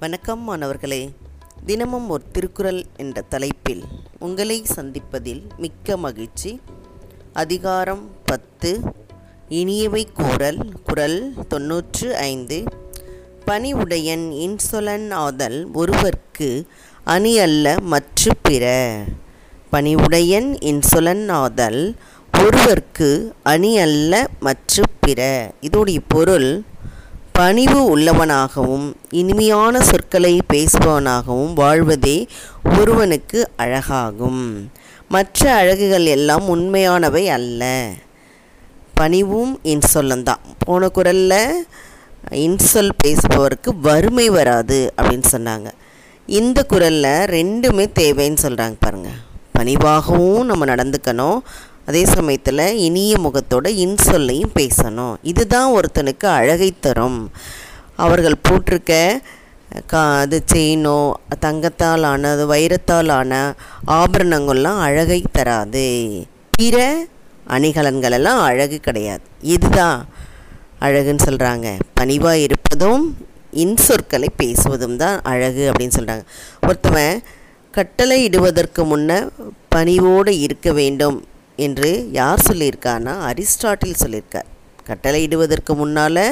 வணக்கம் மாணவர்களே. தினமும் ஒரு திருக்குறள் என்ற தலைப்பில் உங்களை சந்திப்பதில் மிக்க மகிழ்ச்சி. அதிகாரம் பத்து. இனியவை கூறல் குறள் தொன்னூற்று ஐந்து. பணிவுடையன் இன்சொலன் ஆதல் ஒருவர்க்கு அணி அல்ல மற்று பிற. பணிவுடையன் இன்சொலன் ஆதல் ஒருவர்க்கு அணி அல்ல மற்று பிற. இதோடைய பொருள் பணிவு உள்ளவனாகவும் இனிமையான சொற்களை பேசுபவனாகவும் வாழ்வதே ஒருவனுக்கு அழகாகும். மற்ற அழகுகள் எல்லாம் உண்மையானவை அல்ல. பணிவும் இன்சொல்லந்தான் போன குரலில் இன்சொல் பேசுபவருக்கு வறுமை வராது அப்படின்னு சொன்னாங்க. இந்த குரலில் ரெண்டுமே தேவைன்னு சொல்கிறாங்க பாருங்கள் பணிவாகவும் நம்ம நடந்துக்கணும். அதே சமயத்தில் இனிய முகத்தோட இன்சொல்லையும் பேசணும். இதுதான் ஒருத்தனுக்கு அழகை தரும். அவர்கள் போட்டிருக்க கா அது செயினோ தங்கத்தால் ஆனது வைரத்தால் ஆன ஆபரணங்கள்லாம் அழகை தராது. பிற அணிகலன்களெல்லாம் அழகு கிடையாது. இதுதான் அழகுன்னு சொல்கிறாங்க பணிவாக இருப்பதும் இன்சொற்களை பேசுவதும் தான் அழகு அப்படின்னு சொல்கிறாங்க ஒருத்தவன் கட்டளை இடுவதற்கு முன்ன பணிவோடு இருக்க வேண்டும். என்று யார் சொல்லியிருக்கான்னா அரிஸ்டாட்டில் சொல்லியிருக்கார். கட்டளையிடுவதற்கு முன்னால்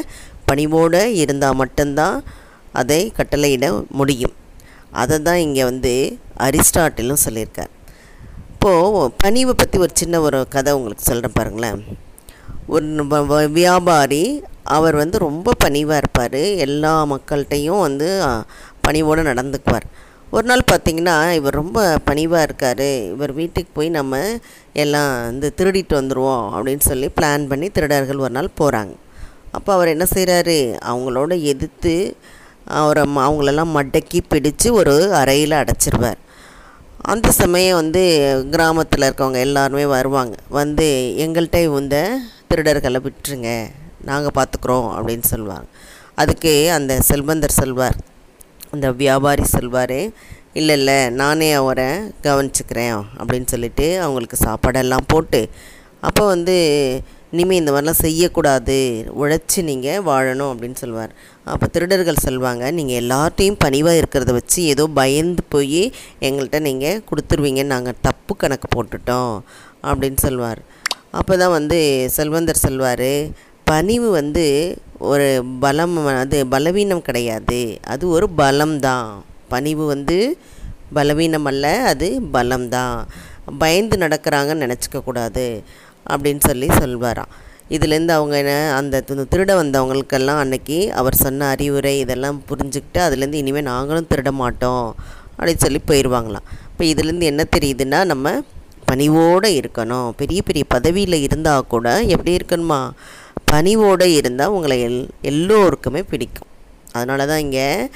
பணிவோடு இருந்தால் மட்டும்தான் அதை கட்டளையிட முடியும். அதை தான் இங்கே வந்து அரிஸ்டாட்டிலும் சொல்லியிருக்கார். இப்போது பணிவை பற்றி ஒரு சின்ன ஒரு கதை உங்களுக்கு சொல்கிறேன் பாருங்களேன். ஒரு வியாபாரி அவர் வந்து ரொம்ப பணிவாக இருப்பார். எல்லா மக்கள்கிட்டையும் வந்து பணிவோடு நடந்துக்குவார். ஒரு நாள் பார்த்திங்கன்னா இவர் ரொம்ப பணிவாக இருக்கார். இவர் வீட்டுக்கு போய் நம்ம எல்லாம் இந்த திருடிட்டு வந்துடுவோம் அப்படின்னு சொல்லி பிளான் பண்ணி திருடர்கள் ஒரு நாள் போகிறாங்க அப்போ அவர் என்ன செய்கிறாரு அவங்களோட எதிர்த்து அவரை அவங்களெல்லாம் மடக்கி பிடிச்சு ஒரு அறையில் அடைச்சிருவார். அந்த சமயம் வந்து கிராமத்தில் இருக்கவங்க எல்லாருமே வருவாங்க. வந்து எங்கள்கிட்ட இந்த திருடர்களை விட்டுருங்க. நாங்கள் பார்த்துக்குறோம் அப்படின்னு சொல்லுவாங்க. அதுக்கு அந்த செல்வந்தர் சொல்வார். அந்த வியாபாரி சொல்வார் இல்லை இல்லை நானே அவரை கவனிச்சுக்கிறேன் அப்படின்னு சொல்லிட்டு அவங்களுக்கு சாப்பாடெல்லாம் போட்டு அப்போ வந்து இனிமேல் இந்த மாதிரிலாம் செய்யக்கூடாது உழைச்சி நீங்கள் வாழணும் அப்படின்னு சொல்லுவார் அப்போ திருடர்கள் சொல்லுவாங்க நீங்கள் எல்லார்ட்டையும் பணிவாக இருக்கிறத வச்சு ஏதோ பயந்து போய் எங்கள்கிட்ட நீங்கள் கொடுத்துருவீங்கன்னு நாங்கள் தப்பு கணக்கு போட்டுட்டோம் அப்படின்னு சொல்லுவார் அப்போ தான் வந்து செல்வந்தர் சொல்வார் பணிவு வந்து ஒரு பலம் அது பலவீனம் கிடையாது. அது ஒரு பலம்தான். பணிவு வந்து பலவீனம் அல்ல அது பலம்தான். பயந்து நடக்கிறாங்கன்னு நினச்சிக்கக்கூடாது அப்படின்னு சொல்லி சொல்வாராம். இதுலேருந்து அவங்க என்ன அந்த திருட வந்தவங்களுக்கெல்லாம் அன்னைக்கு அவர் சொன்ன அறிவுரை இதெல்லாம் புரிஞ்சுக்கிட்டு அதுலேருந்து இனிமேல் நாங்களும் திருட மாட்டோம் அப்படின்னு சொல்லி போயிடுவாங்களாம் இப்போ இதுலேருந்து என்ன தெரியுதுன்னா நம்ம பணிவோடு இருக்கணும். பெரிய பெரிய பதவியில் இருந்தால் கூட எப்படி இருக்கணுமா? பணிவோடு இருந்தால் உங்களை எல் எல்லோருக்குமே பிடிக்கும். அதனால தான் இங்கே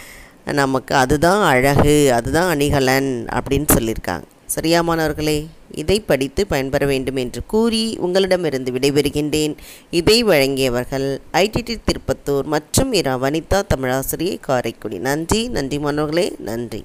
நமக்கு அதுதான் அழகு அதுதான் அணிகலன் அப்படின்னு சொல்லியிருக்காங்க. சரியா மாணவர்களே? இதை படித்து பயன்பெற வேண்டும் என்று கூறி உங்களிடமிருந்து விடைபெறுகின்றேன். இதை வழங்கியவர்கள் ஐடிடி திருப்பத்தூர் மற்றும் இரா வனிதா தமிழாசிரியை காரைக்குடி. நன்றி நன்றி மாணவர்களே. நன்றி.